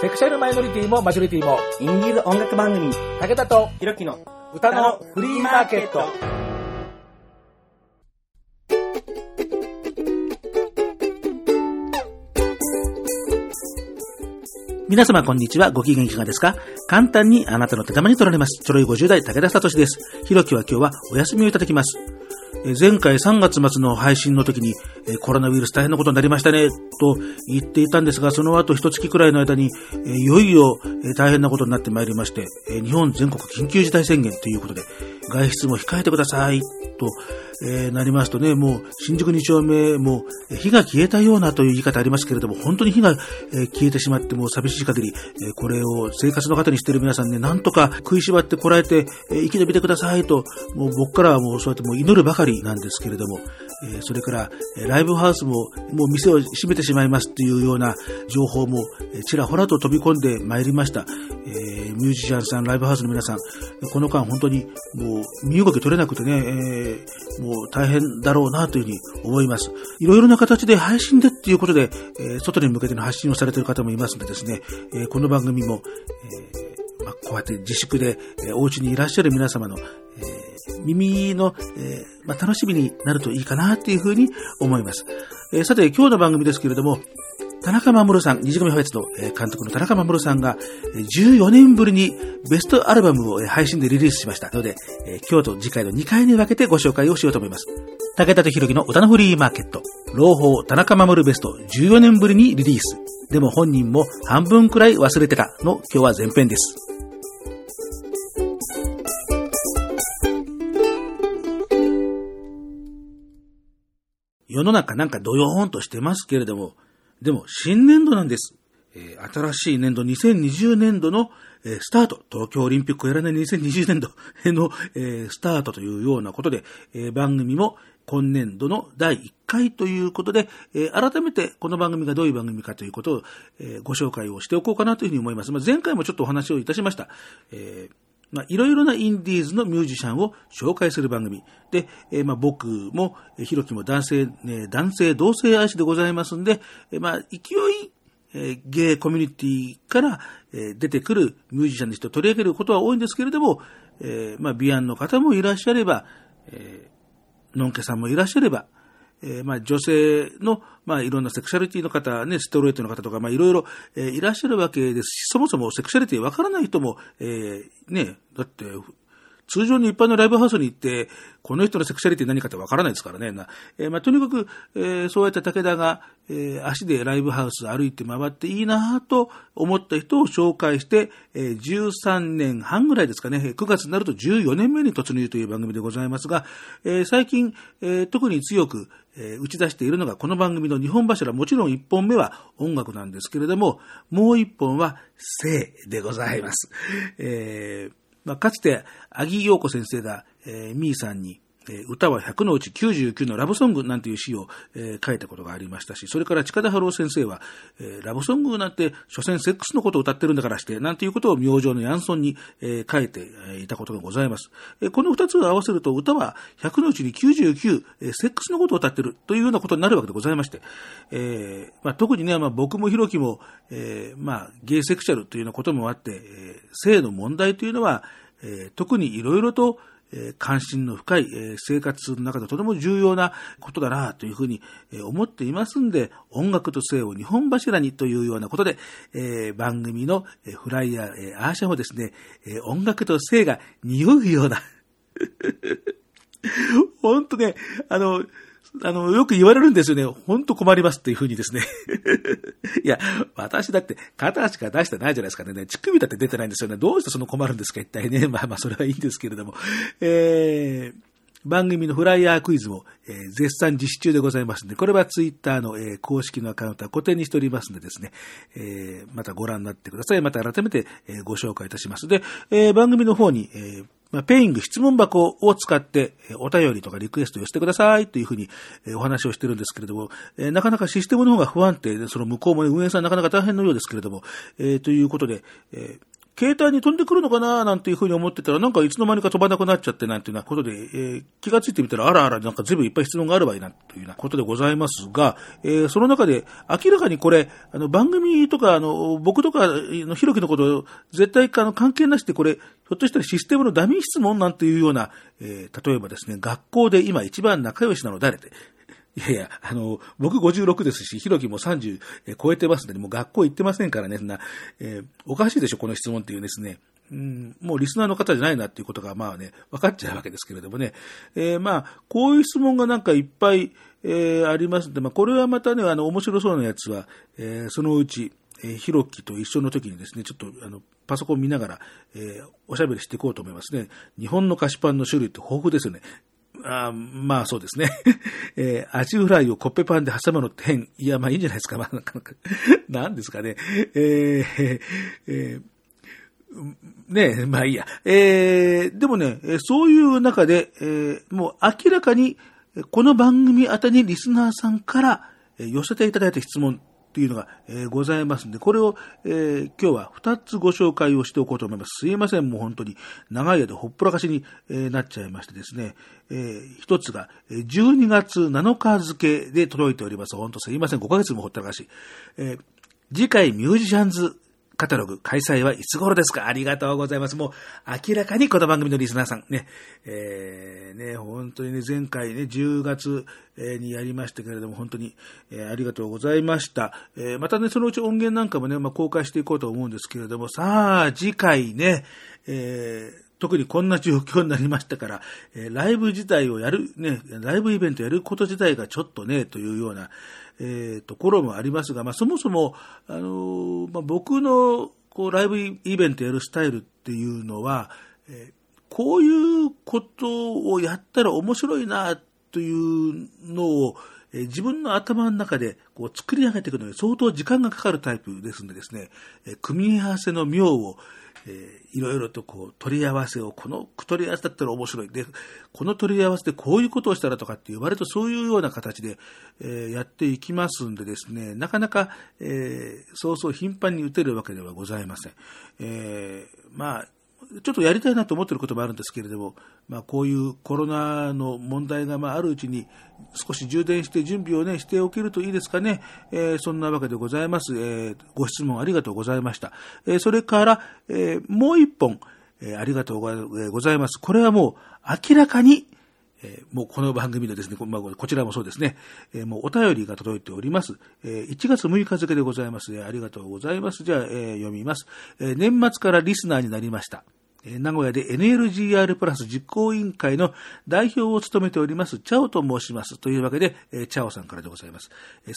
セクシャルマイノリティもマジョリティも、インディーズ音楽番組、武田とひろきの歌のフリーマーケット。皆様こんにちは。ご機嫌いかがですか？簡単にあなたの手玉に取られます。ちょろい50代武田聡です。ひろきは今日はお休みをいただきます。前回3月末の配信の時に、コロナウイルス大変なことになりましたね、と言っていたんですが、その後一月くらいの間に、いよいよ大変なことになってまいりまして、日本全国緊急事態宣言ということで、外出も控えてください、と、えー、なりますとね、もう新宿2丁目もう火が消えたようなという言い方ありますけれども、本当に火が、え消えてしまってもう寂しい限り、えこれを生活の方にしている皆さんね、なんとか食いしばってこらえて、え生き延びてくださいと、もう僕からはもうそうやってもう祈るばかりなんですけれども、えそれから、ライブハウスももう店を閉めてしまいますっていうような情報も、ちらほらと飛び込んでまいりました。えミュージシャンさん、ライブハウスの皆さん、この間本当にもう身動き取れなくてね、え、もう大変だろうなというふうに思います。いろいろな形で配信でっていうことで、え、外に向けての発信をされている方もいますのでですね、え、この番組も、えま、こうやって自粛で、えお家にいらっしゃる皆様の、え耳の、えまあ、楽しみになるといいかなっていうふうに思います。えさて、今日の番組ですけれども、田中守さん、二次組ファイツの監督の田中守さんが、14年ぶりにベストアルバムを配信でリリースしましたので、今日と次回の2回に分けてご紹介をしようと思います。武田と弘樹の歌のフリーマーケット、朗報田中守ベスト14年ぶりにリリース。でも本人も半分くらい忘れてたの今日は前編です。世の中なんかドヨーンとしてますけれども、でも、新年度なんです。えー、新しい年度、2020年度の、えー、スタート、東京オリンピックをやらない2020年度の、えー、スタートというようなことで、え番組も今年度の第1回ということで、え改めてこの番組がどういう番組かということを、えご紹介をしておこうかなというふうに思います。まあ、前回もちょっとお話をいたしました。えーまあ、いろいろなインディーズのミュージシャンを紹介する番組。で、えー、まあ、僕もえ、ひろきも男性、ね、男性同性愛者でございますんで、え、まあ、勢い、えー、ゲイコミュニティから、え、出てくるミュージシャンの人を取り上げることは多いんですけれども、え、まあ、ビアンの方もいらっしゃれば、えー、のんけさんもいらっしゃれば、えー、まあ女性の、まあいろんなセクシャリティの方、ね、ストレートの方とか、まあいろいろ、えー、いらっしゃるわけですし、そもそもセクシャリティわからない人も、えー、ね、だって、通常に一般のライブハウスに行って、この人のセクシャリティ何かってわからないですからね。えー、まあ、とにかく、えー、そうやって武田が、えー、足でライブハウス歩いて回っていいなと思った人を紹介して、えー、13年半ぐらいですかね、9月になると14年目に突入という番組でございますが、えー、最近、えー、特に強く、えー、打ち出しているのがこの番組の日本柱、もちろん1本目は音楽なんですけれども、もう1本は性でございます。えーまあ、かつて、アギ陽子先生が、えー、ミーさんに、え歌は100のうち99のラブソングなんていう詩を、え、書いたことがありましたし、それから近田春夫先生は、え、ラブソングなんて、所詮セックスのことを歌ってるんだからして、なんていうことを明星のヤンソンに、え、書いていたことがございます。え、この二つを合わせると、歌は100のうちに99、え、セックスのことを歌ってるというようなことになるわけでございまして、えーまあ、特にね、まあ、僕もひろきも、えーまあ、ゲイセクシャルというようなこともあって、えー、性の問題というのは、え、特にいろいろと、え関心の深い、え生活の中でとても重要なことだなというふうに、え思っていますんで、音楽と性を日本柱にというようなことで、え番組のフライヤー、えアーシャもですね、え音楽と性が匂うような。本当ね、あの、あの、よく言われるんですよね。ほんと困りますっていうふうにですね。いや、私だって肩しか出してないじゃないですかね。乳首だって出てないんですよね。どうしてその困るんですか？一体ね。まあまあ、それはいいんですけれども。えー番組のフライヤークイズも、えー、絶賛実施中でございますので、これはツイッターの、えー、公式のアカウントは固定にしておりますのでですね、えー、またご覧になってください。また改めて、えご紹介いたします。で、え番組の方に、えまあ、ペイング質問箱を使って、お便りとかリクエストをしてくださいというふうに、お話をしてるんですけれども、えなかなかシステムの方が不安定で、その向こうもね、運営さんなかなか大変のようですけれども、えー、ということで、えー携帯に飛んでくるのかななんていうふうに思ってたら、なんかいつの間にか飛ばなくなっちゃってなんていうようなことで、えー、気がついてみたら、あらあら、なんか随分いっぱい質問があるわいな、というようなことでございますが、えー、その中で、明らかにこれ、あの、番組とか、あの、僕とかのひろきのこと、絶対あの関係なしでこれ、ひょっとしたらシステムのダミー質問なんていうような、えー、例えばですね、学校で今一番仲良しなの誰って、いやいや、あの、僕56ですし、ひろきも30超えてますんで、もう学校行ってませんからね、そんな、えー、おかしいでしょ、この質問っていうですね。うん、もうリスナーの方じゃないなっていうことが、まあね、分かっちゃうわけですけれどもね。えー、まあ、こういう質問がなんかいっぱい、えー、ありますんで、まあ、これはまたね、あの、面白そうなやつは、えー、そのうち、えー、ひろきと一緒の時にですね、ちょっと、あの、パソコン見ながら、えー、おしゃべりしていこうと思いますね。日本の菓子パンの種類って豊富ですよね。あまあそうですね。えー、アジフライをコッペパンで挟むのって変。いや、まあいいんじゃないですか。まあ、なかなか、なんですかね。えー、えーねまあいいや。えー、でもね、そういう中で、えー、もう明らかに、この番組あたりにリスナーさんから寄せていただいた質問というのが、えー、ございますんで、これを、えー、今日は2つご紹介をしておこうと思います。すいません、もう本当に長い間ほっぽらかしに、えー、なっちゃいましてですね、えー、1つが12月7日付で届いております。本当すいません、5ヶ月もほったらかし。えー、次回ミュージシャンズカタログ開催はいつ頃ですか？ありがとうございます。もう明らかにこの番組のリスナーさんね、えー、ね、本当にね、前回ね、10月にやりましたけれども、本当に、えー、ありがとうございました。えー、またね、そのうち音源なんかもね、まあ、公開していこうと思うんですけれども、さあ、次回ね、えー、特にこんな状況になりましたから、えー、ライブ自体をやる、ね、ライブイベントやること自体がちょっとね、というような、えー、ところもありますが、まあ、そもそも、あのー、まあ、僕のこうライブイベントやるスタイルっていうのは、え、こういうことをやったら面白いなというのを、え自分の頭の中でこう作り上げていくのに相当時間がかかるタイプですんでですね、え組み合わせの妙を、えー、いろいろとこう取り合わせを、この取り合わせだったら面白い。で、この取り合わせでこういうことをしたらとかっていう、割とそういうような形で、え、やっていきますんでですね、なかなか、えー、そうそう頻繁に打てるわけではございません。えー、まあ、ちょっとやりたいなと思っていることもあるんですけれども、まあ、こういうコロナの問題がまああるうちに少し充電して準備を、ね、しておけるといいですかね、えー、そんなわけでございます、えー、ご質問ありがとうございました。えー、それから、え、もう一本、え、ありがとうございます。これはもう明らかに、えー、もうこの番組でですね、まあ、こちらもそうですね、えー、もうお便りが届いております。えー、1月6日付でございます、ね。ありがとうございます。じゃあ、えー、読みます、えー。年末からリスナーになりました。名古屋で NLGR プラス実行委員会の代表を務めております、チャオと申します。というわけで、チャオさんからでございます。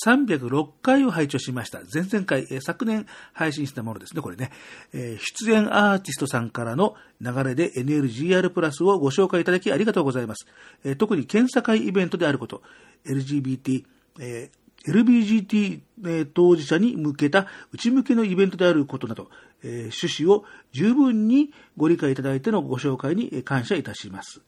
306回を拝聴しました。前々回、昨年配信したものですね、これね。出演アーティストさんからの流れで NLGR プラスをご紹介いただきありがとうございます。特に検査会イベントであること、LGBT、LBGT 当事者に向けた内向けのイベントであることなど、趣旨を十分にご理解いただいてのご紹介に感謝いたします。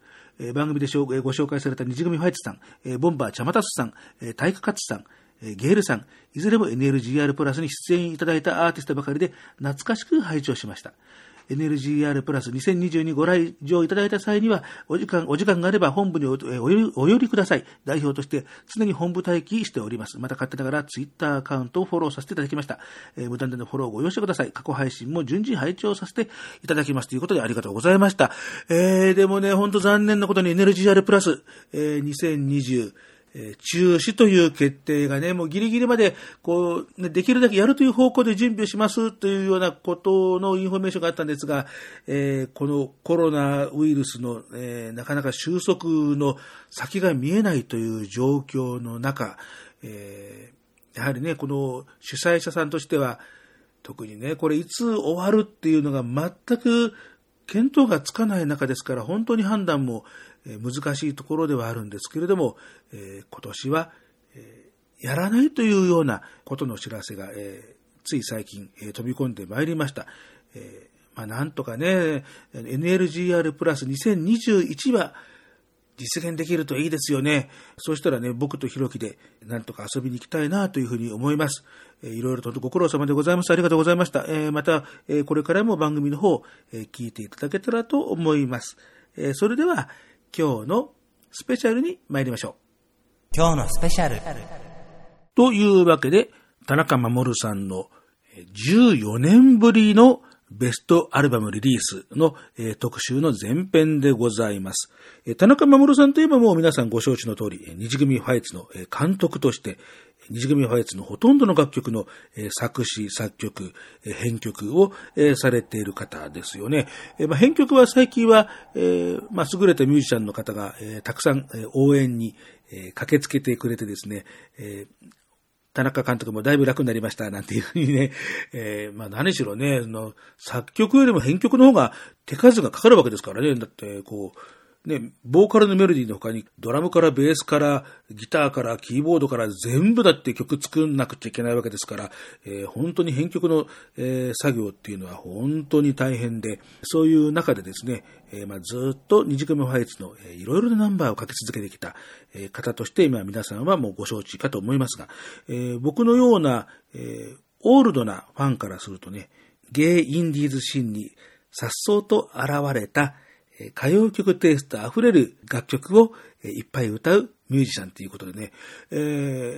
番組でご紹介された虹組ファイツさん、ボンバーチャマタスさん、え体育活さん、ゲールさん、いずれも NLGR プラスに出演いただいたアーティストばかりで懐かしく拝聴しました。NLGR プラス2022ご来場いただいた際には、お時間、お時間があれば本部におお寄りください。代表として常に本部待機しております。また勝手ながらツイッターアカウントをフォローさせていただきました。えー、無断でのフォローをご容赦ください。過去配信も順次拝聴させていただきますということでありがとうございました。えー、でもね、ほんと残念なことに NLGR プラス、えー、2020、中止という決定がね、もうギリギリまで、こう、できるだけやるという方向で準備をしますというようなことのインフォメーションがあったんですが、え、このコロナウイルスの、え、なかなか収束の先が見えないという状況の中、え、やはりね、この主催者さんとしては、特にね、これいつ終わるっていうのが全く見当がつかない中ですから、本当に判断も難しいところではあるんですけれども、え今年は、えやらないというようなことの知らせが、えつい最近、え飛び込んでまいりました。えまあ、なんとかね、NLGR プラス2021は実現できるといいですよね。そしたらね、僕とひろきでなんとか遊びに行きたいなというふうに思います。えー、いろいろとご苦労様でございます。ありがとうございました。えー、また、えー、これからも番組の方、えー、聞いていただけたらと思います。えー、それでは、今日のスペシャルに参りましょう。今日のスペシャル。というわけで、田中守さんの14年ぶりのベストアルバムリリースの、えー、特集の前編でございます。えー、田中守さんといえばもう皆さんご承知の通り、えー、二次組ファイツの、え監督として、二次組ファイツのほとんどの楽曲の、え作詞、作曲、え編曲を、えされている方ですよね。えま、編曲は最近は、えま、優れたミュージシャンの方が、えたくさん、え応援に、え駆けつけてくれてですね、え田中監督もだいぶ楽になりました、なんていうふうにね、えー、まあ何しろね、の作曲よりも編曲の方が手数がかかるわけですからね、だって、こう、ね、ボーカルのメロディーの他にドラムからベースからギターからキーボードから全部だって曲作んなくちゃいけないわけですから、えー、本当に編曲の、えー、作業っていうのは本当に大変で、そういう中でですね、えー、まあ、ずっと二次組ファイツの、えー、いろいろなナンバーを書き続けてきた、え方として今皆さんはもうご承知かと思いますが、え僕のような、えオールドなファンからするとね、ゲイインディーズシーンに颯爽と現れた歌謡曲テイスト溢れる楽曲をいっぱい歌うミュージシャンということでね、え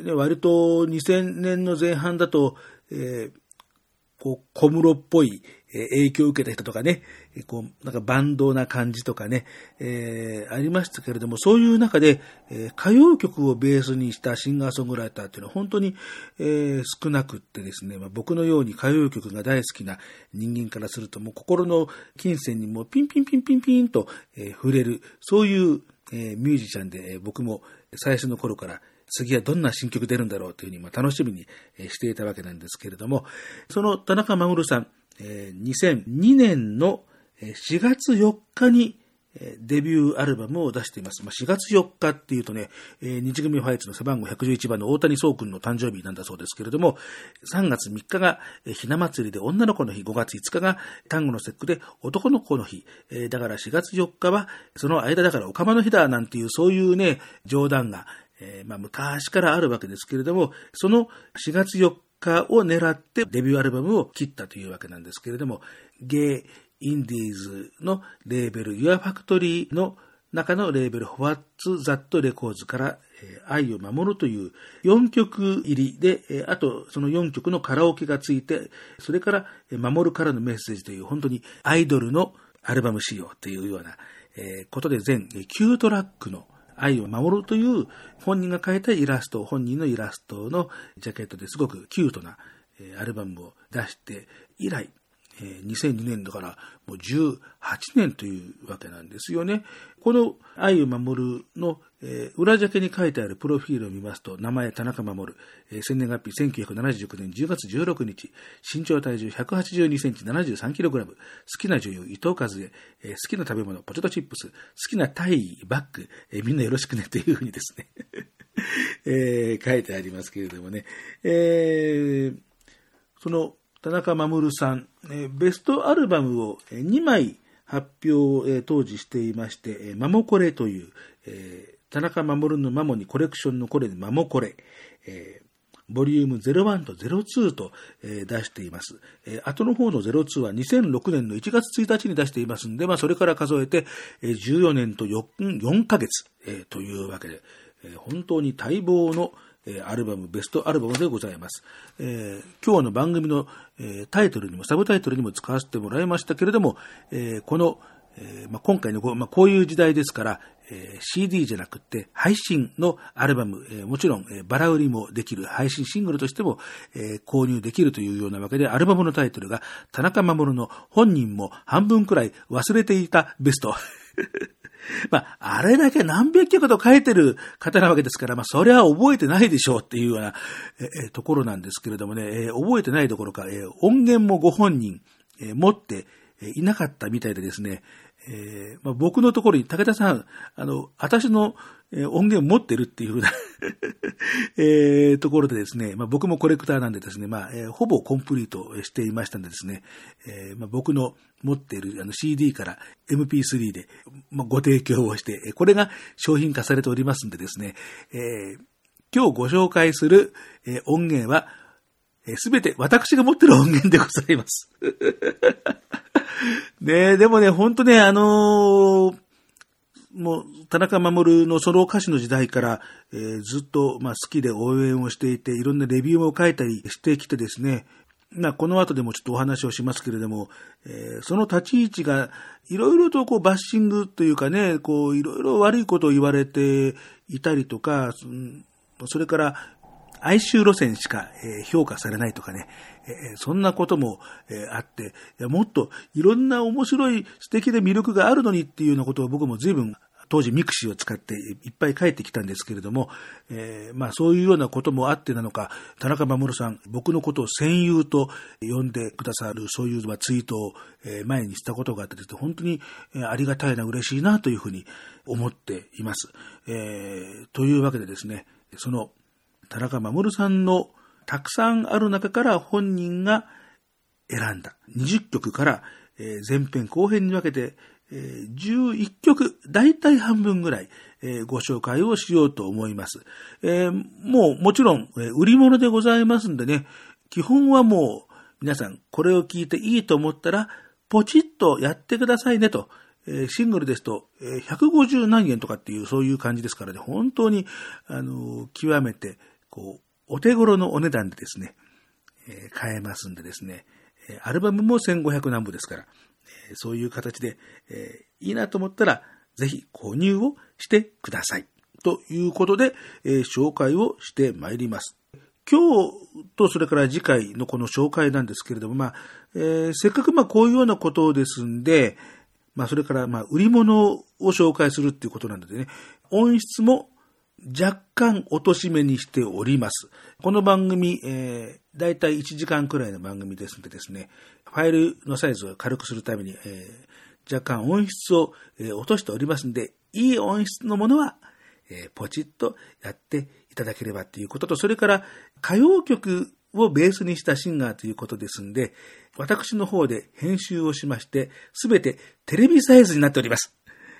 ー、割と2000年の前半だと、えー、こう小室っぽいえ影響を受けた人とかね、こう、なんかバンドな感じとかね、えー、ありましたけれども、そういう中で、えー、歌謡曲をベースにしたシンガーソングライターっていうのは本当に、えー、少なくってですね、まあ、僕のように歌謡曲が大好きな人間からすると、もう心の金銭にもピンピンピンピンピンと、え、触れる、そういう、え、ミュージシャンで、え、僕も最初の頃から次はどんな新曲出るんだろうというふうに楽しみにしていたわけなんですけれども、その田中守さん、え2002年の4月4日にデビューアルバムを出しています。まあ、4月4日っていうとね、え日組ファイツの背番号111番の大谷壮君の誕生日なんだそうですけれども、3月3日がひな祭りで女の子の日、5月5日が単語の節句で男の子の日、えだから4月4日はその間だからおかまの日だなんていうそういうね、冗談が、え、まあ、昔からあるわけですけれども、その4月4日を狙ってデビューアルバムを切ったというわけなんですけれども、ゲイ・インディーズのレーベル、ユアファクトリーの中のレーベル、ホワッツ・ザット・レコーズから、えー、愛を守るという4曲入りで、えー、あとその4曲のカラオケがついて、それから、えー、守るからのメッセージという本当にアイドルのアルバム仕様というような、えー、ことで全9トラックの愛を守るという本人が描いたイラスト、本人のイラストのジャケットですごくキュートなアルバムを出して以来、2002年だからもう18年というわけなんですよね。この愛を守るの、え、裏ジャケに書いてあるプロフィールを見ますと、名前田中守、えー、千年月日1979年10月16日、身長体重182センチ 73kg、好きな女優伊藤和恵、え、好きな食べ物ポテトチップス、好きなタイバッグ、え、みんなよろしくねというふうにですね え、書いてありますけれどもね、えー、その田中守さん、ベストアルバムを2枚発表を当時していまして、マモコレという、田中守のマモにコレクションのこれでマモコレ、ボリューム01と02と、出しています。後の方の02は2006年の1月1日に出していますんで、まあ、それから数えて、14年と 4, 4ヶ月、というわけで、本当に待望のアルバム、ベストアルバムでございます。えー、今日の番組の、え、タイトルにも、サブタイトルにも使わせてもらいましたけれども、え、この、えまあ、今回のこ,、まあ、こういう時代ですから、え、CD じゃなくて配信のアルバム、え、もちろん、え、バラ売りもできる配信シングルとしても、え、購入できるというようなわけで、アルバムのタイトルが田中守の本人も半分くらい忘れていたベスト。まあ、あれだけ何百曲と書いてる方なわけですから、まあ、それは覚えてないでしょうっていうような、えところなんですけれどもね、え覚えてないどころか、え音源もご本人、え持っていなかったみたいでですね、えーまあ、僕のところに武田さん、あの、私の、えー、音源を持ってるっていうふうな えー、ところでですね、まあ、僕もコレクターなんでですね、まあ、えー、ほぼコンプリートしていましたんでですね、えーまあ、僕の持っているあの CD から MP3 で、まあ、ご提供をして、これが商品化されておりますんでですね、えー、今日ご紹介する、えー、音源は、す、べ、て私が持ってる音源でございます。ねでもね、ほんとね、あのー、もう、田中守のソロ歌手の時代から、えー、ずっと、まあ、好きで応援をしていて、いろんなレビューを書いたりしてきてですね、まあ、この後でもちょっとお話をしますけれども、えー、その立ち位置が、いろいろとこうバッシングというかね、こう、いろいろ悪いことを言われていたりとか、それから、哀愁路線しか、え、評価されないとかね、え、そんなことも、え、あって、もっといろんな面白い素敵で魅力があるのにっていうようなことを僕も随分当時ミクシーを使っていっぱい書いてきたんですけれども、えー、まあそういうようなこともあってなのか、田中守さん、僕のことを戦友と呼んでくださる、そういうツイートを前にしたことがあって、本当にありがたいな、嬉しいなというふうに思っています。えー、というわけでですね、その田中守さんのたくさんある中から本人が選んだ20曲から、前編後編に分けて、え11曲、大体半分ぐらい、えご紹介をしようと思います。えもうもちろん、え売り物でございますんでね、基本はもう皆さんこれを聞いていいと思ったら、ポチッとやってくださいねと。えシングルですと、え150何円とかっていうそういう感じですからね、本当に、あの極めて、こう、お手頃のお値段でですね、え買えますんでですね、アルバムも1500何部ですから、そういう形で、えいいなと思ったら、ぜひ購入をしてください。ということで、え紹介をしてまいります。今日とそれから次回のこの紹介なんですけれども、まあ、えー、せっかくまあこういうようなことですんで、まあそれからまあ売り物を紹介するっていうことなんでね、音質も若干落とし目にしております。この番組、えー、だいたい1時間くらいの番組ですのでですね、ファイルのサイズを軽くするために、えー、若干音質を、えー、落としておりますので、いい音質のものは、えー、ポチッとやっていただければということと、それから歌謡曲をベースにしたシンガーということですんで、私の方で編集をしまして、すべてテレビサイズになっております。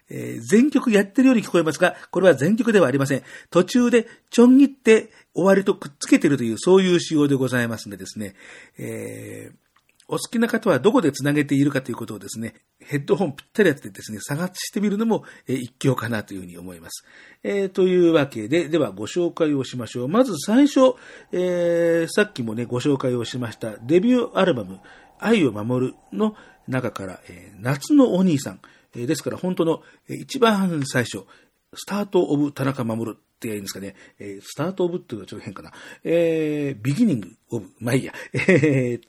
えー、全曲やってるように聞こえますが、これは全曲ではありません。途中でちょん切って終わりとくっつけてるという、そういう仕様でございますんでですね、えー、お好きな方はどこで繋げているかということをですね、ヘッドホンぴったりやってですね、探してみるのも、え一興かなというふうに思います。えー、というわけで、ではご紹介をしましょう。まず最初、えー、さっきもね、ご紹介をしました、デビューアルバム、愛を守るの中から、えー、夏のお兄さん、えー、ですから本当の、え、一番最初、スタートオブ田中守って言うんですかね、えー、スタートオブっていうのはちょっと変かな、えー、ビギニングオブ、まあいいや、えー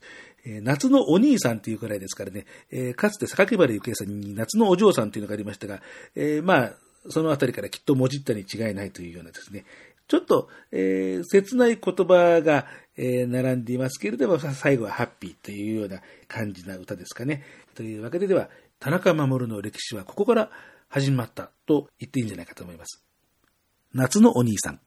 夏のお兄さんっていうくらいですからね、えー、かつて榊原ゆきえさんに夏のお嬢さんというのがありましたが、えー、まあ、そのあたりからきっともじったに違いないというようなですね、ちょっと、えー、切ない言葉が、え、並んでいますけれども、最後はハッピーというような感じな歌ですかね。というわけででは、田中守の歴史はここから始まったと言っていいんじゃないかと思います。夏のお兄さん。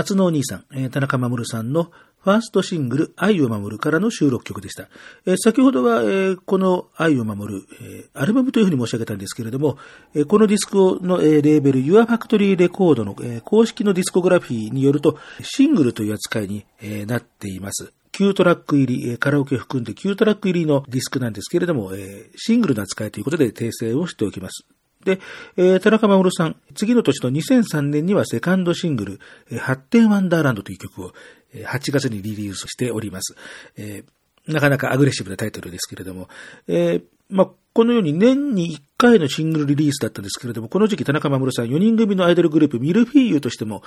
夏のお兄さん、えー田中守さんのファーストシングル、愛を守るからの収録曲でした。えー先ほどは、えーこの愛を守る、えーアルバムというふうに申し上げたんですけれども、えーこのディスクの、えーレーベル Your Factory Record の、えー公式のディスコグラフィーによると、シングルという扱いに、えーなっています。9トラック入り、えカラオケを含んで9トラック入りのディスクなんですけれども、えシングルの扱いということで訂正をしておきます。で、えー田中守さん、次の年の2003年にはセカンドシングル、えー発展ワンダーランドという曲を、えー8月にリリースしております。えーなかなかアグレッシブなタイトルですけれども、えーまあ、このように年に1回のシングルリリースだったんですけれども、この時期田中守さん4人組のアイドルグループミルフィーユとしても、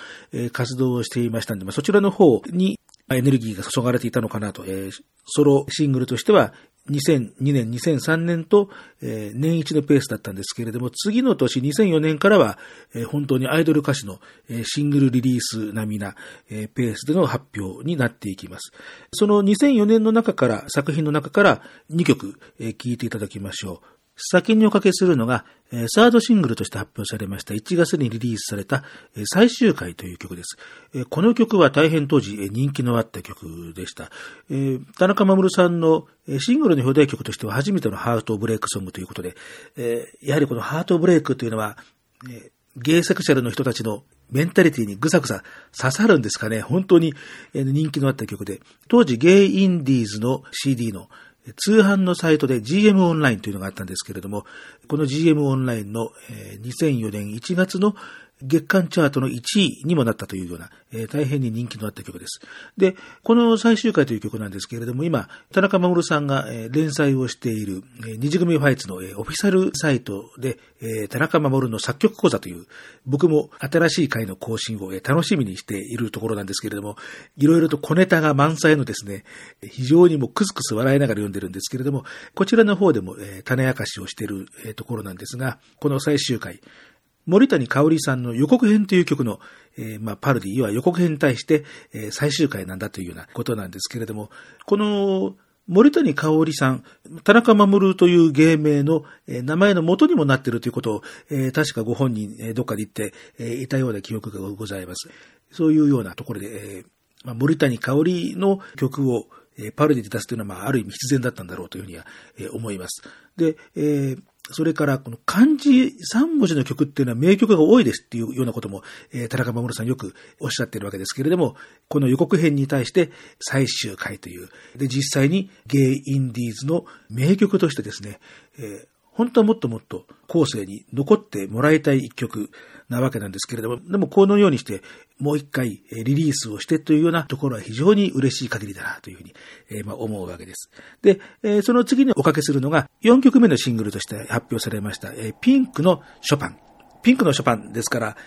活動をしていましたんで、まあ、そちらの方にエネルギーが注がれていたのかなと、えーソロシングルとしては2002年、2003年と、えー年一のペースだったんですけれども、次の年、2004年からは、えー本当にアイドル歌手の、えーシングルリリース並みな、えーペースでの発表になっていきます。その2004年の中から、作品の中から2曲、えー聴いていただきましょう。先におかけするのが、サードシングルとして発表されました1月にリリースされた、最終回という曲です。この曲は大変当時、人気のあった曲でした。田中守さんのシングルの表題曲としては初めてのハートブレイクソングということで、やはりこのハートブレイクというのは、ゲイセクシャルの人たちのメンタリティにぐさぐさ刺さるんですかね。本当に人気のあった曲で、当時ゲイインディーズの CD の通販のサイトで GM オンラインというのがあったんですけれども、この GM オンラインの2004年1月の月間チャートの1位にもなったというような、えー大変に人気のあった曲です。で、この最終回という曲なんですけれども、今、田中守さんが、えー連載をしている、えー二次組ファイツの、えーオフィシャルサイトで、えー田中守の作曲講座という、僕も新しい回の更新を、えー楽しみにしているところなんですけれども、いろいろと小ネタが満載のですね、非常にもうクスクス笑いながら読んでるんですけれども、こちらの方でも、えー種明かしをしている、えーところなんですが、この最終回、森谷香織さんの予告編という曲の、えーまあ、パロディ、要は予告編に対して、えー最終回なんだというようなことなんですけれども、この、森谷香織さん、田中守という芸名の、えー名前の元にもなっているということを、えー確かご本人、えーどっかで言って、えーいたような記憶がございます。そういうようなところで、えーまあ、森谷香織の曲を、えーパロディで出すというのは、まあ、ある意味必然だったんだろうというふうには、えー思います。で、えーそれから、この漢字3文字の曲っていうのは名曲が多いですっていうようなことも、えー田中守さんよくおっしゃってるわけですけれども、この予告編に対して最終回という、で、実際にゲイインディーズの名曲としてですね、えー本当はもっともっと後世に残ってもらいたい一曲なわけなんですけれども、でもこのようにしてもう一回リリースをしてというようなところは非常に嬉しい限りだなというふうに、思うわけです。で、その次におかけするのが4曲目のシングルとして発表されました、ピンクのショパン。ピンクのショパンですから、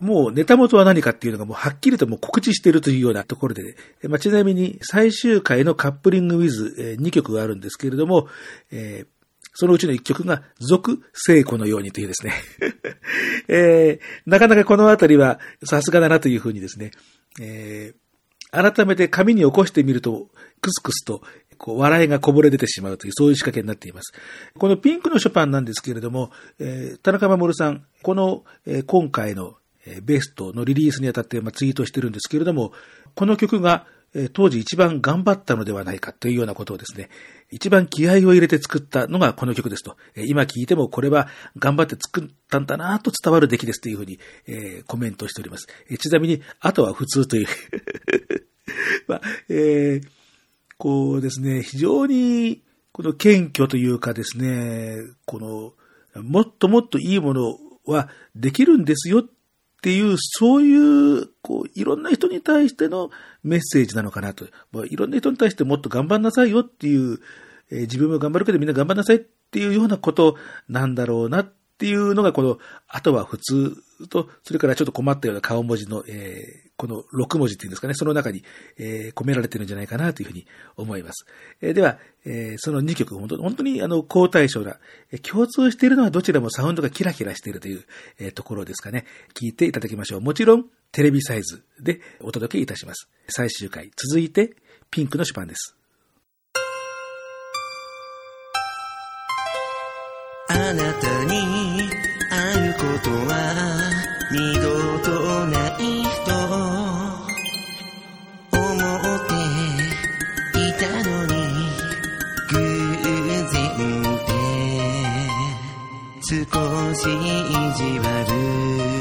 もうネタ元は何かっていうのがもうはっきりともう告知しているというようなところで、えーまあ、ちなみに最終回のカップリングウィズ、え2曲があるんですけれども、えーそのうちの一曲が、俗聖子のようにというですね。えーなかなかこのあたりはさすがだなというふうにですね、えー改めて紙に起こしてみると、クスクスと、こう、笑いがこぼれ出てしまうという、そういう仕掛けになっています。このピンクのショパンなんですけれども、えー田中守さん、この、えー今回の、えベストのリリースにあたって、まあ、ツイートしてるんですけれども、この曲が、当時一番頑張ったのではないかというようなことをですね、一番気合を入れて作ったのがこの曲ですと。今聴いてもこれは頑張って作ったんだなと伝わる出来ですというふうに、えーコメントしております。ちなみに、あとは普通という。まあ、えーこうですね、非常に、この謙虚というかですね、この、もっともっといいものはできるんですよっていう、そういう、こう、いろんな人に対してのメッセージなのかなと。まあいろんな人に対してもっと頑張んなさいよっていう、えー自分も頑張るけどみんな頑張んなさいっていうようなことなんだろうなっていうのが、この、あとは普通と、それからちょっと困ったような顔文字の、えーこの6文字っていうんですかね、その中に、えー込められてるんじゃないかなというふうに思います。えーでは、えーその2曲、本当本当にあの、高対象な、えー共通しているのはどちらもサウンドがキラキラしているという、えーところですかね。聞いていただきましょう。もちろん、テレビサイズでお届けいたします。最終回、続いて、ピンクのシュパンです。あなたに会うことは二度とない人少し意地悪。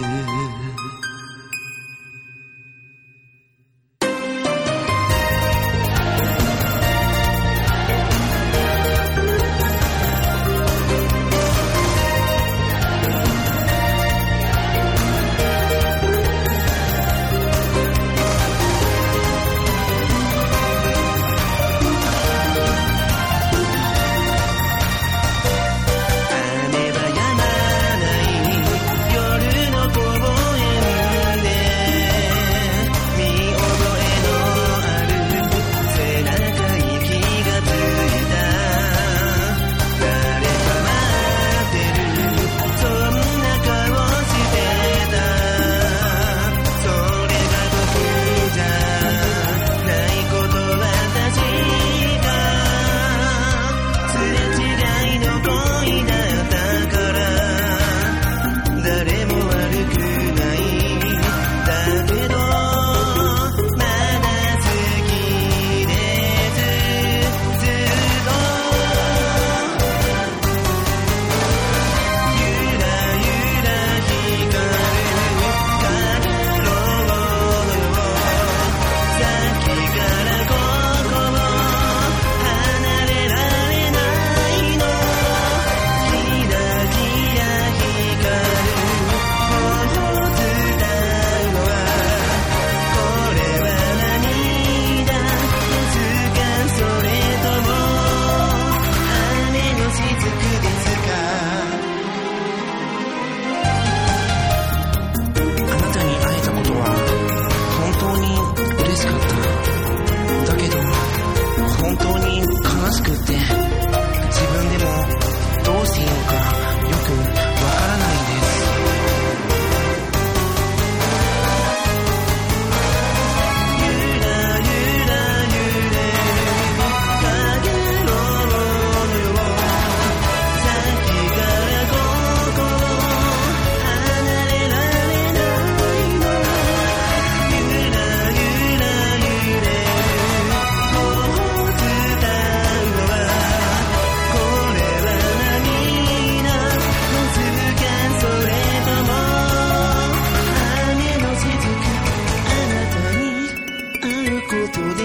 うこ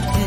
バ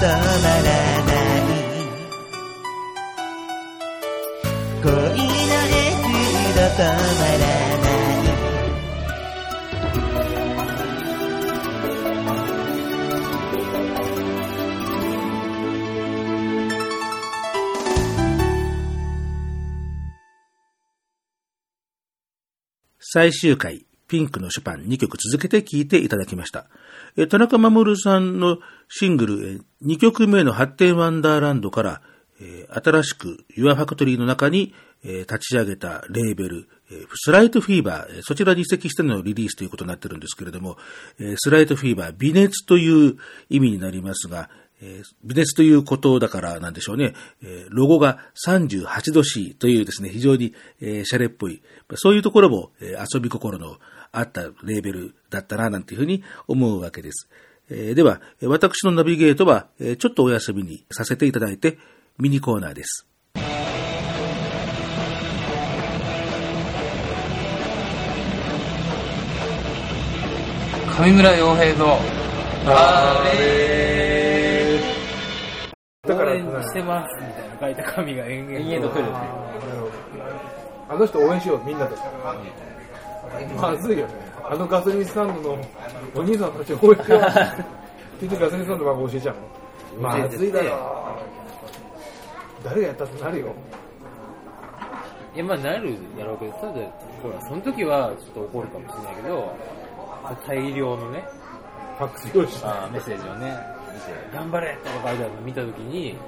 止まらない恋ない最終回、ピンクのショパン2曲続けて聴いていただきました。田中守さんのシングル2曲目の発展ワンダーランドから、新しく Your Factory の中に、立ち上げたレーベル、スライトフィーバー、そちらに移籍してのリリースということになってるんですけれども、スライトフィーバー、微熱という意味になりますが、微熱ということだからなんでしょうね。ロゴが38度 C というですね、非常に、シャレっぽい、そういうところも、遊び心のあったレーベルだったな、なんていうふうに思うわけです。えーでは、えー私のナビゲートは、えーちょっとお休みにさせていただいて、ミニコーナーです。上村洋平のあれだから応援してますみたいな書いた紙が延々と来るね。あの人応援しよう、みんなで。まずいよね。あのガソリンスタンドのお兄さんたち応援しよう。結局ガソリンスタンドの番号教えちゃうの？まずいだろ。誰がやったってなるよ。いや、まあなるやろうけど、ただ、ほら、その時はちょっと怒るかもしれないけど、大量のね、ファックス用紙。あーメッセージをね、見て、頑張れとか書いてあるの見た時に、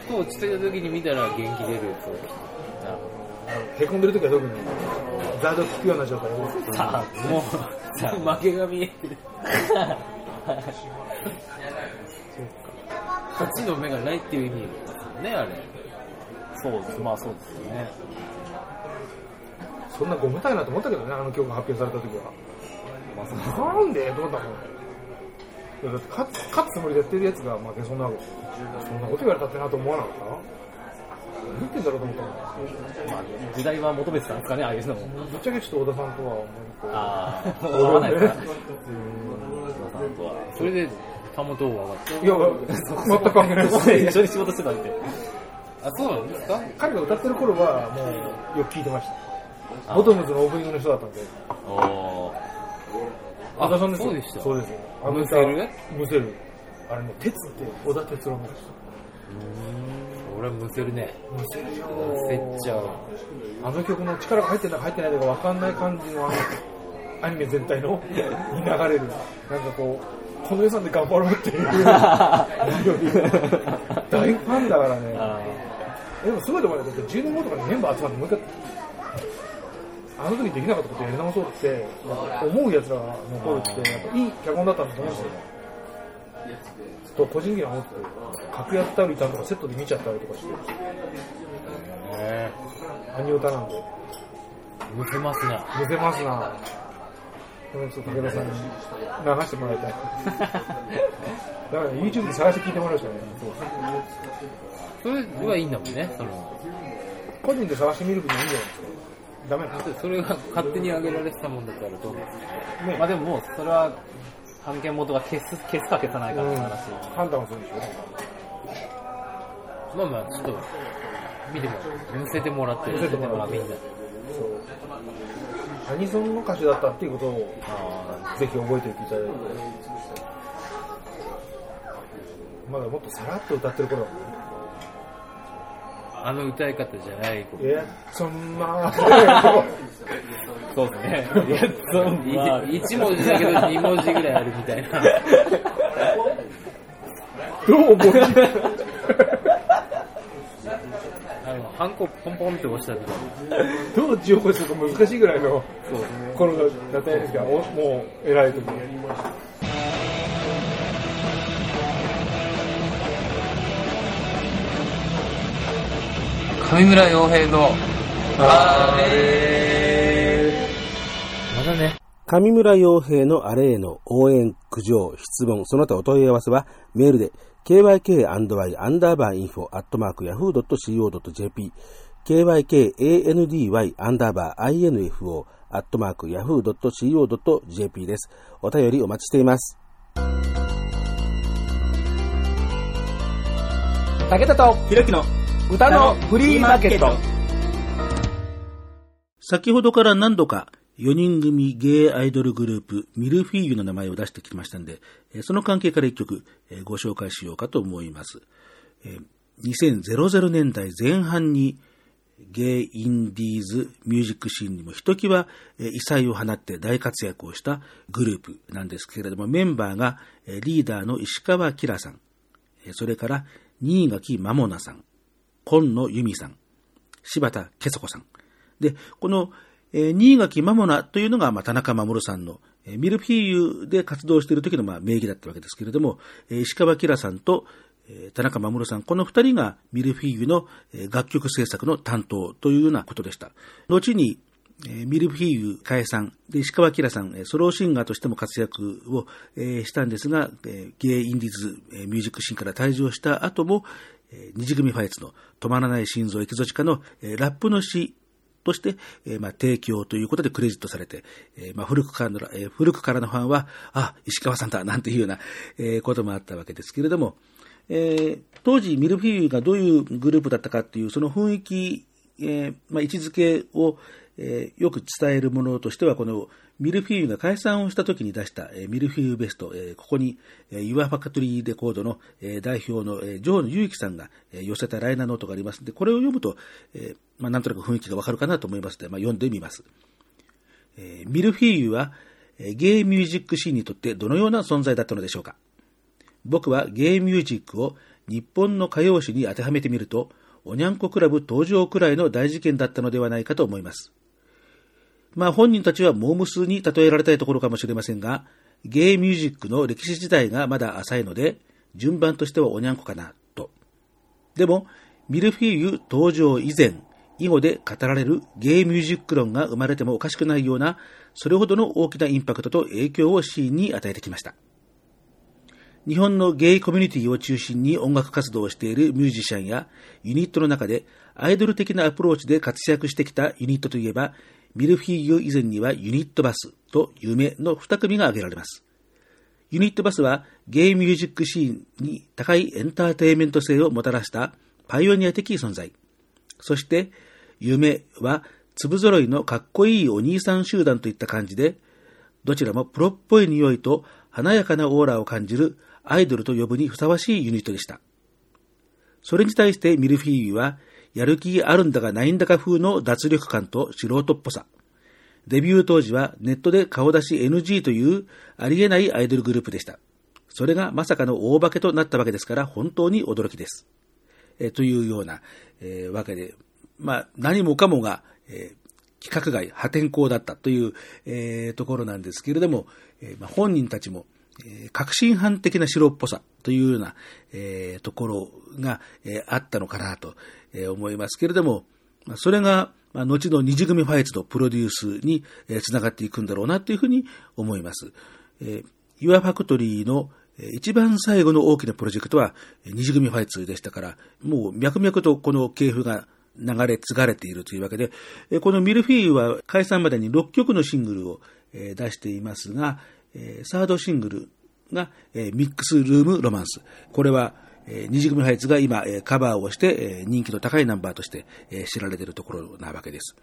ふと落ち着いた時に見たら元気出るやつをへこんでる時は特に、ザード聞くような状態で。どさあ、もう、さあ、負けが見えてる。勝ちの目がないっていう意味ですね、あれ。そうです、まあそうですよね。そんなゴムたいなと思ったけどね、あの曲が発表された時は。なんで？と思ったもん。いやだって勝つ勝つつもりでやってるやつが負けそうな。そんなこと言われたってなと思わなかった？何言ってんだろうと思ったもん。まあ、時代は求めてたんですかね、ああいうのも。ぶっちゃけちょっと小田さんとは思うこうああ、俺合わないですか。うそれで、たもと上がって。んいや、全く関係ないです。一緒に仕事してたって。あ、そうなんですか？彼が歌ってる頃はもうよく聞いてました。ボトムズのオープニングの人だったんで。お小田さんですよそうでした。そうですよ。ムセル？ムセル。あれね、鉄って小田哲郎の人。俺はむせるね。ムセルよせっちゃう。あの曲の力が入ってるのか入ってないのか分かんない感じのあの アニメ全体の に流れる、なんかこう、この予算で頑張ろうっていう 大ファンだからね。あでもすごいと思うよ。だって10年後とかにメンバー集まってもう一回、あの時できなかったことやり直そうって思う奴らが残るって、やっぱいい脚本だったんだと思うんですよ。と個人的には思ってて、格やったりたんとかセットで見ちゃったりとかして、へアニオタなんで。ぇむせますね。見せますなこれちょっと武田さんに流してもらいたい。だから YouTube で探して聞いてもらうしかない。それはいいんだもんね、その。個人で探してみる分にはいいんじゃないですか。ダメなのそれが勝手に上げられてたもんだったらどうですかねまあでももう、それは、判権元が消す、消すか消さないかって話。判断をするんでしょまあまあ、ちょっと、見てもらう。見せてもらって、見せてもらうみんな。そう。アニソンの歌手だったっていうことをあぜひ覚えておいていただいて。まだもっとさらっと歌ってる頃だもんね。あの歌い方じゃないそんな、そうですね。いや、そう、まあい一文字だけど二文字ぐらいあるみたいな。どう覚えてあの、ハンコポンポンって押した時どう字を起こすか難しいぐらいの頃だったんですが、おもう偉い時に。上村洋平の、あれまだね。上村洋平のあれへの応援、苦情、質問、その他お問い合わせはメールで kyk&y アンダーバーインフォアットマーク yahoo.co.jp kykandy アンダーバー info アットマーク yahoo.co.jp です。お便りお待ちしています。武田とひろきの歌のフリーマーケット。先ほどから何度か4人組ゲイアイドルグループミルフィーユの名前を出してきましたんで、その関係から一曲、ご紹介しようかと思います。2000年代前半にゲイインディーズミュージックシーンにもひときわ異彩を放って大活躍をしたグループなんですけれども、メンバーがリーダーの石川きらさん、それから新垣まもなさん、今野由美さん、柴田け子さん。で、この、えー新垣まもなというのが、まあ、田中守さんの、えーミルフィーユで活動している時の、まあ、名義だったわけですけれども、えー石川きらさんと、えー田中守さん、この二人がミルフィーユのえー楽曲制作の担当というようなことでした。後に、えーミルフィーユ解散で石川きらさん、ソロシンガーとしても活躍を、えーしたんですが、えーゲイインディズ、えーミュージックシーンから退場した後も、えー二次組ファイツの止まらない心臓エキゾチカの、えラップの詩として、えまあ、提供ということでクレジットされて、えまあ、古くからの、え古くからのファンは、あ、石川さんだ、なんていうような、えこともあったわけですけれども、えー当時ミルフィーユがどういうグループだったかっていう、その雰囲気、えまあ、位置づけを、えよく伝えるものとしては、このミルフィーユが解散をした時に出した、えーミルフィーユベスト、えーここに、えー、ユアファクトリーレコードの、えー代表の、えー、ジョーの祐樹さんが、えー寄せたライナーノートがありますので、これを読むと、えーまあ、なんとなく雰囲気がわかるかなと思いますので、まあ、読んでみます。えーミルフィーユは、えーゲイミュージックシーンにとってどのような存在だったのでしょうか僕はゲイミュージックを日本の歌謡史に当てはめてみると、おにゃんこクラブ登場くらいの大事件だったのではないかと思います。まあ本人たちはモームスに例えられたいところかもしれませんが、ゲイミュージックの歴史自体がまだ浅いので、順番としてはおにゃんこかな、と。でも、ミルフィーユ登場以前、以後で語られるゲイミュージック論が生まれてもおかしくないような、それほどの大きなインパクトと影響をシーンに与えてきました。日本のゲイコミュニティを中心に音楽活動をしているミュージシャンやユニットの中でアイドル的なアプローチで活躍してきたユニットといえば、ミルフィーユ以前にはユニットバスと夢の二組が挙げられます。ユニットバスはゲイミュージックシーンに高いエンターテインメント性をもたらしたパイオニア的存在。そして、夢は粒揃いのかっこいいお兄さん集団といった感じで、どちらもプロっぽい匂いと華やかなオーラを感じるアイドルと呼ぶにふさわしいユニットでした。それに対してミルフィーユは、やる気あるんだかないんだか風の脱力感と素人っぽさ。デビュー当時はネットで顔出し NG というありえないアイドルグループでした。それがまさかの大化けとなったわけですから本当に驚きです。えというような、えーわけで、まあ何もかもが、えー規格外、破天荒だったという、えーところなんですけれども、えまあ、本人たちも、えー革新犯的な白っぽさというような、えところが、えあったのかなと、思いますけれども、まそれが、ま、後の二次組ファイツのプロデュースに、えーつながっていくんだろうなというふうに思います。えー、ユアファクトリーの一番最後の大きなプロジェクトは、えー二次組ファイツでしたから、もう脈々とこの系譜が流れ継がれているというわけで、このミルフィーユは解散までに6曲のシングルを、出していますが、サードシングルが、ミックスルームロマンス。これは、えー二次組ファイツが今、えーカバーをして、えー人気の高いナンバーとして、えー知られているところなわけです。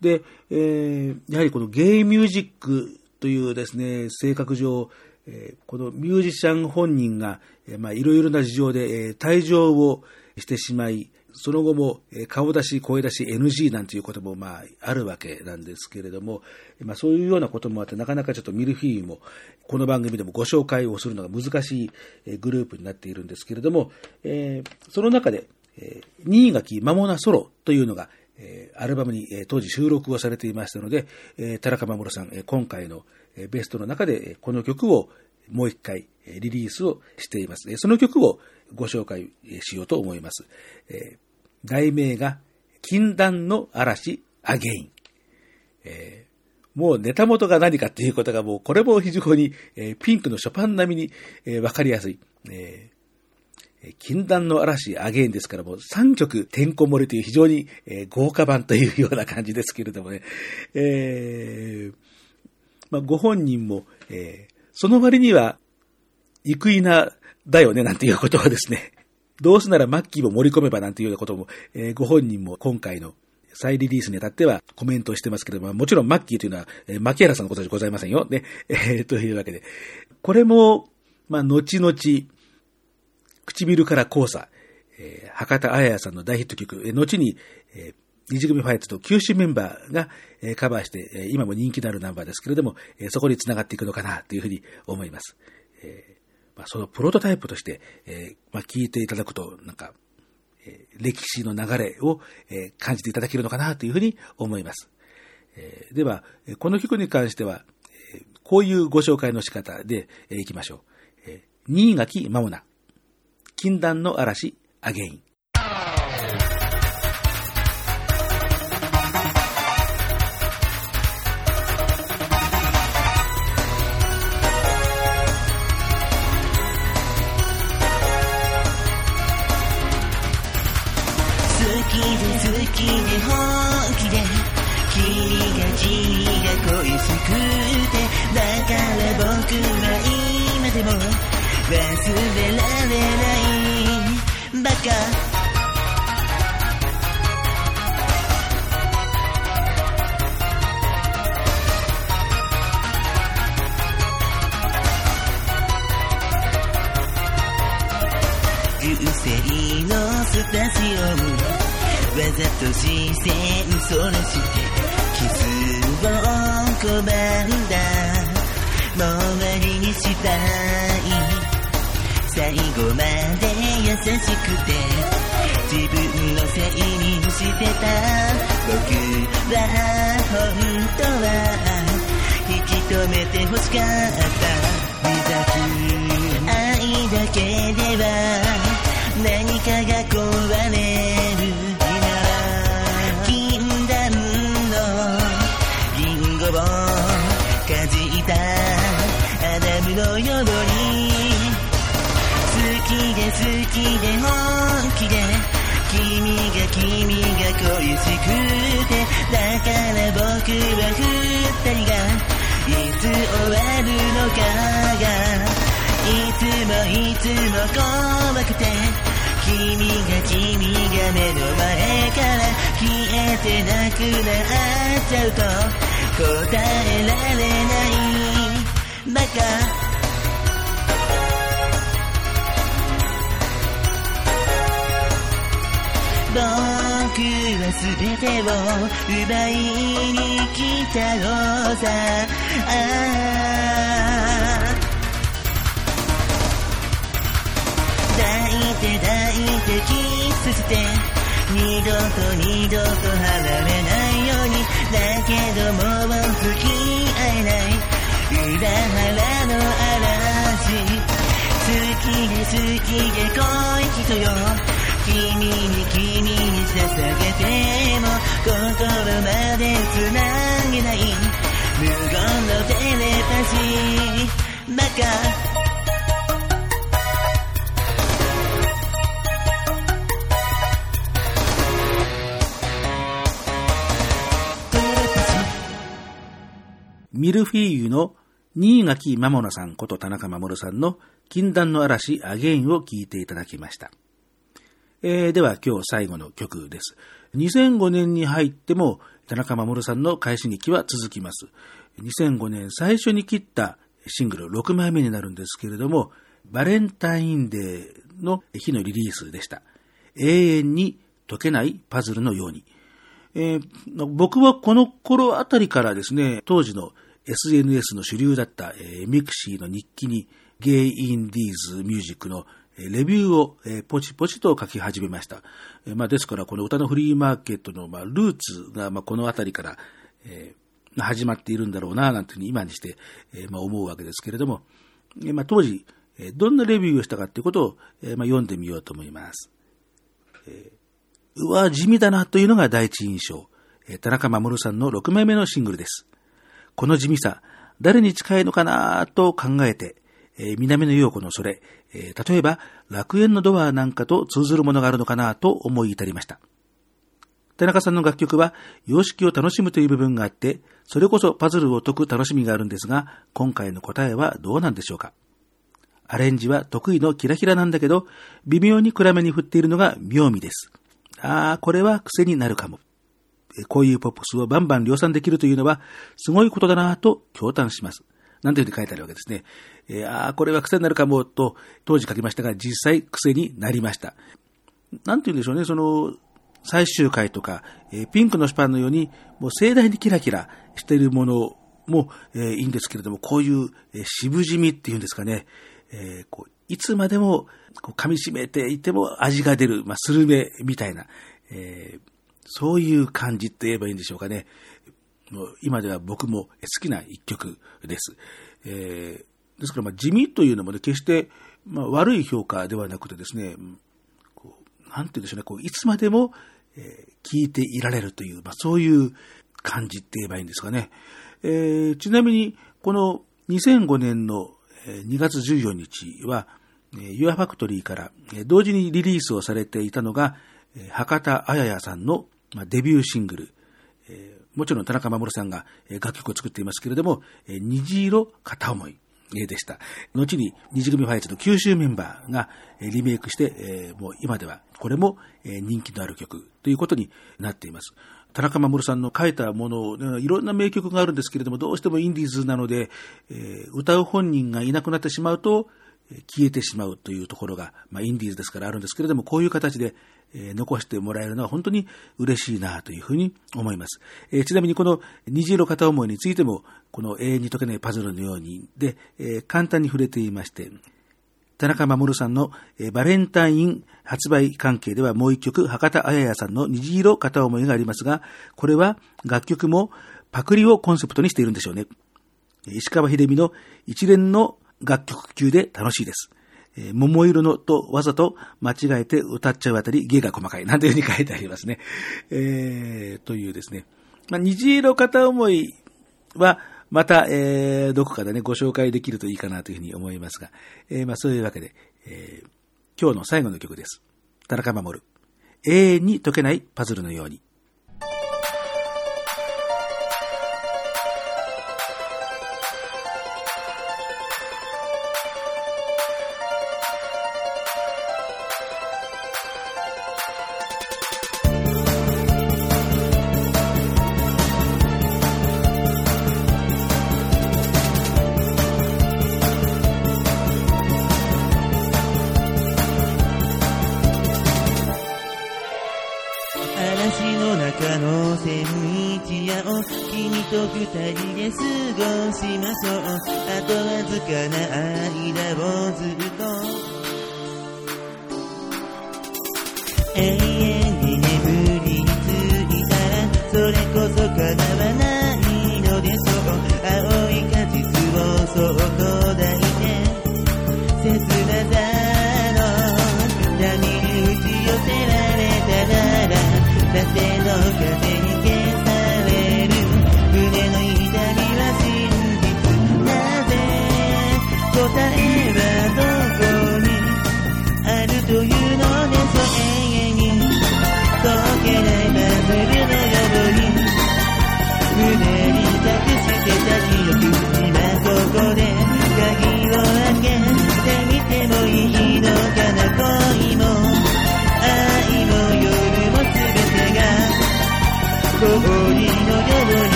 で、えーやはりこのゲイミュージックというですね、性格上、えーこのミュージシャン本人が、えーまあ、いろいろな事情で、えー退場をしてしまい、その後も、え顔出し、声出し NG なんていうことも、まあ、あるわけなんですけれども、まあ、そういうようなこともあって、なかなかちょっとミルフィーユも、この番組でもご紹介をするのが難しいえグループになっているんですけれども、えーその中で、えー新垣まもなソロというのが、えアルバムに、え当時収録をされていましたので、え田中守さん、え今回の、えベストの中で、えこの曲をもう一回、えリリースをしています。えその曲をご紹介しようと思います。え題名が、禁断の嵐アゲイン。えーもうネタ元が何かっていうことがもう、これも非常に、えーピンクのショパン並みに、えーわかりやすい。えー禁断の嵐アゲインですからもう3曲てんこ盛りという非常に、豪華版というような感じですけれどもね。えーまあ、ご本人も、えーその割には、生稲だよねなんていうことをですね、どうせならマッキーも盛り込めばなんていうようなことも、えーご本人も今回の再リリースにあたってはコメントしてますけども、もちろんマッキーというのは、えー、牧原さんのことじゃございませんよ。ね。えー、というわけで。これも、まあ、後々、唇から交差、えー、博多彩さんの大ヒット曲、えー、後に、えー、二次組ファイトと九州メンバーが、カバーして、今も人気のあるナンバーですけれども、そこに繋がっていくのかなというふうに思います。えーまあ、そのプロトタイプとして、えーまあ、聞いていただくと、なんか、えー、歴史の流れを、えー、感じていただけるのかなというふうに思います。えー、では、この曲に関しては、えー、こういうご紹介の仕方で、えー、いきましょう。えー、新垣まもな、禁断の嵐、アゲイン。気本気で君が君が恋しくてだから僕は今でも忘れられないバカ偶然のスタジオわざと視線そらして傷を拒んだもう終わりにしたい最後まで優しくて自分のせいにしてた僕は本当は引き止めて欲しかった愛だけでは何かがきで好きで本気で君が君が恋しくてだから僕は二人がいつ終わるのかがいつもいつも怖くて君が君が目の前から消えてなくなっちゃうと答えられないバカ僕は全てを奪いに来たのさ抱いて抱いてキスして二度と二度と離れないように。だけどもう付き合えない。裏腹の嵐。好きで好きで来い人よ。君に君に捧げても心まで繋げない無言のテレパシーバカミルフィーユの新垣まもなさんこと田中守さんの禁断の嵐アゲインを聞いていただきました。えー、では今日最後の曲です。2005年に入っても田中守さんの快進撃は続きます。2005年最初に切ったシングル6枚目になるんですけれども、バレンタインデーの日のリリースでした。永遠に解けないパズルのように。えー、僕はこの頃あたりからですね、当時の SNS の主流だった、えー、ミクシーの日記にゲイ・インディーズ・ミュージックのレビューを、ポチポチと書き始めました。まあ、ですから、この歌のフリーマーケットの、まあ、ルーツが、まあ、このあたりから、始まっているんだろうな、なんていうふうに今にして、まあ、思うわけですけれども、まあ、当時、どんなレビューをしたかということを、まあ、読んでみようと思います。うわ、地味だなというのが第一印象。田中守さんの6枚目のシングルです。この地味さ、誰に近いのかなと考えて、南野陽子のそれ、えー、例えば楽園のドアなんかと通ずるものがあるのかなと思い至りました。田中さんの楽曲は様式を楽しむという部分があって、それこそパズルを解く楽しみがあるんですが、今回の答えはどうなんでしょうかアレンジは得意のキラキラなんだけど、微妙に暗めに振っているのが妙味です。ああ、これは癖になるかも。こういうポップスをバンバン量産できるというのは、すごいことだなぁと驚嘆します。なんていうふうに書いてあるわけですね。えーああ、これは癖になるかもと、当時書きましたが、実際癖になりました。なんて言うんでしょうね、その、最終回とか、えーピンクのスパンのように、もう盛大にキラキラしているものも、えーいいんですけれども、こういう、えー渋地味っていうんですかね、えーこういつまでもこう噛み締めていても味が出る、まあ、スルメみたいな、えーそういう感じって言えばいいんでしょうかね。もう今では僕も好きな一曲です。えーですから、ま、地味というのもね、決して、まあ、悪い評価ではなくてですね、こうなんて言うんでしょうね、こういつまでも、えー聞いていられるという、まあ、そういう感じって言えばいいんですかね。えーちなみに、この2005年の2月14日は、えー Your Factory から同時にリリースをされていたのが、博多あややさんのデビューシングル、もちろん田中守さんが楽曲を作っていますけれども、虹色片思いでした。後に虹組ファイツの九州メンバーがリメイクして、もう今ではこれも人気のある曲ということになっています。田中守さんの書いたもの、いろんな名曲があるんですけれども、どうしてもインディーズなので、歌う本人がいなくなってしまうと、消えてしまうというところが、まあ、インディーズですからあるんですけれども、こういう形で、えー残してもらえるのは本当に嬉しいなというふうに思います。えーちなみにこの虹色片思いについても、この永遠に解けないパズルのようにで、えー簡単に触れていまして、田中守さんの、えーバレンタイン発売関係ではもう一曲、博多あややさんの虹色片思いがありますが、これは楽曲もパクリをコンセプトにしているんでしょうね。石川秀美の一連の楽曲級で楽しいです。えー桃色のとわざと間違えて歌っちゃうあたり芸が細かい。なんていうふうに書いてありますね。えー、というですね。まあ、虹色片思いは、また、えー、どこかでね、ご紹介できるといいかなというふうに思いますが、えー、まあ、そういうわけで、えー、今日の最後の曲です。田中守。永遠に解けないパズルのように。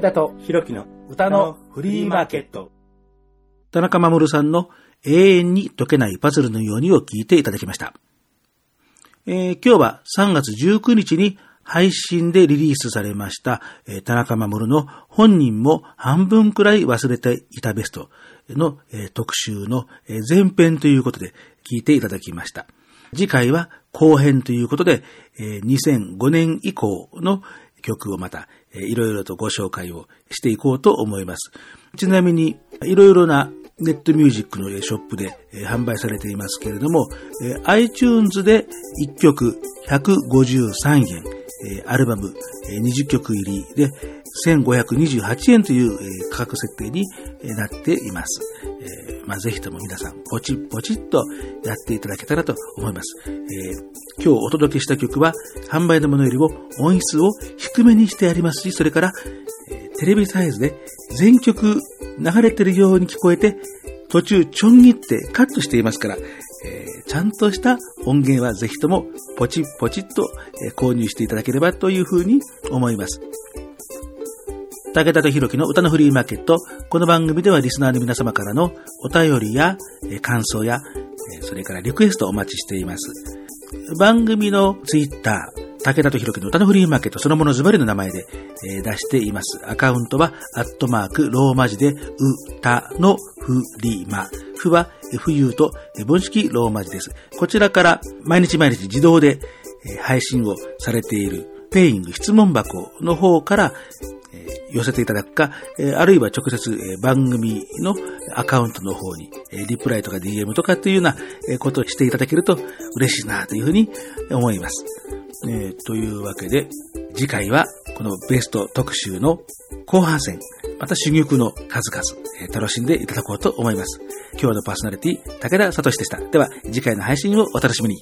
武田とひろきの歌のフリーマーケット。田中守さんの永遠に解けないパズルのようにを聞いていただきました。えー今日は3月19日に配信でリリースされました、えー田中守の本人も半分くらい忘れていたベストの、えー特集のえー前編ということで聞いていただきました。次回は後編ということで、えー2005年以降の曲をまた、えいろいろとご紹介をしていこうと思います。ちなみに、いろいろなネットミュージックのショップで販売されていますけれども、iTunes で1曲153円、アルバム20曲入りで1528円という価格設定になっています。まあ、ぜひとも皆さん、ポチッポチッとやっていただけたらと思います。えー今日お届けした曲は、販売のものよりも音質を低めにしてありますし、それから、えーテレビサイズで全曲流れてるように聞こえて、途中ちょん切ってカットしていますから、えーちゃんとした音源はぜひともポチッポチッと購入していただければというふうに思います。武田とひろきの歌のフリーマーケット。この番組ではリスナーの皆様からのお便りや感想や、それからリクエストをお待ちしています。番組のツイッター、武田とひろきの歌のフリーマーケットそのものズバリの名前で、出しています。アカウントは、アットマーク、ローマ字で、歌のフリマ。ふは、冬と、えー文式ローマ字です。こちらから、毎日毎日自動で、配信をされている、ペイング質問箱の方から、え寄せていただくか、えあるいは直接、え番組のアカウントの方に、えリプライとか DM とかっていうようなえことをしていただけると嬉しいなというふうに思います。えというわけで、次回はこのベスト特集の後半戦、また珠玉の数々、え楽しんでいただこうと思います。今日のパーソナリティ、武田聡でした。では、次回の配信をお楽しみに。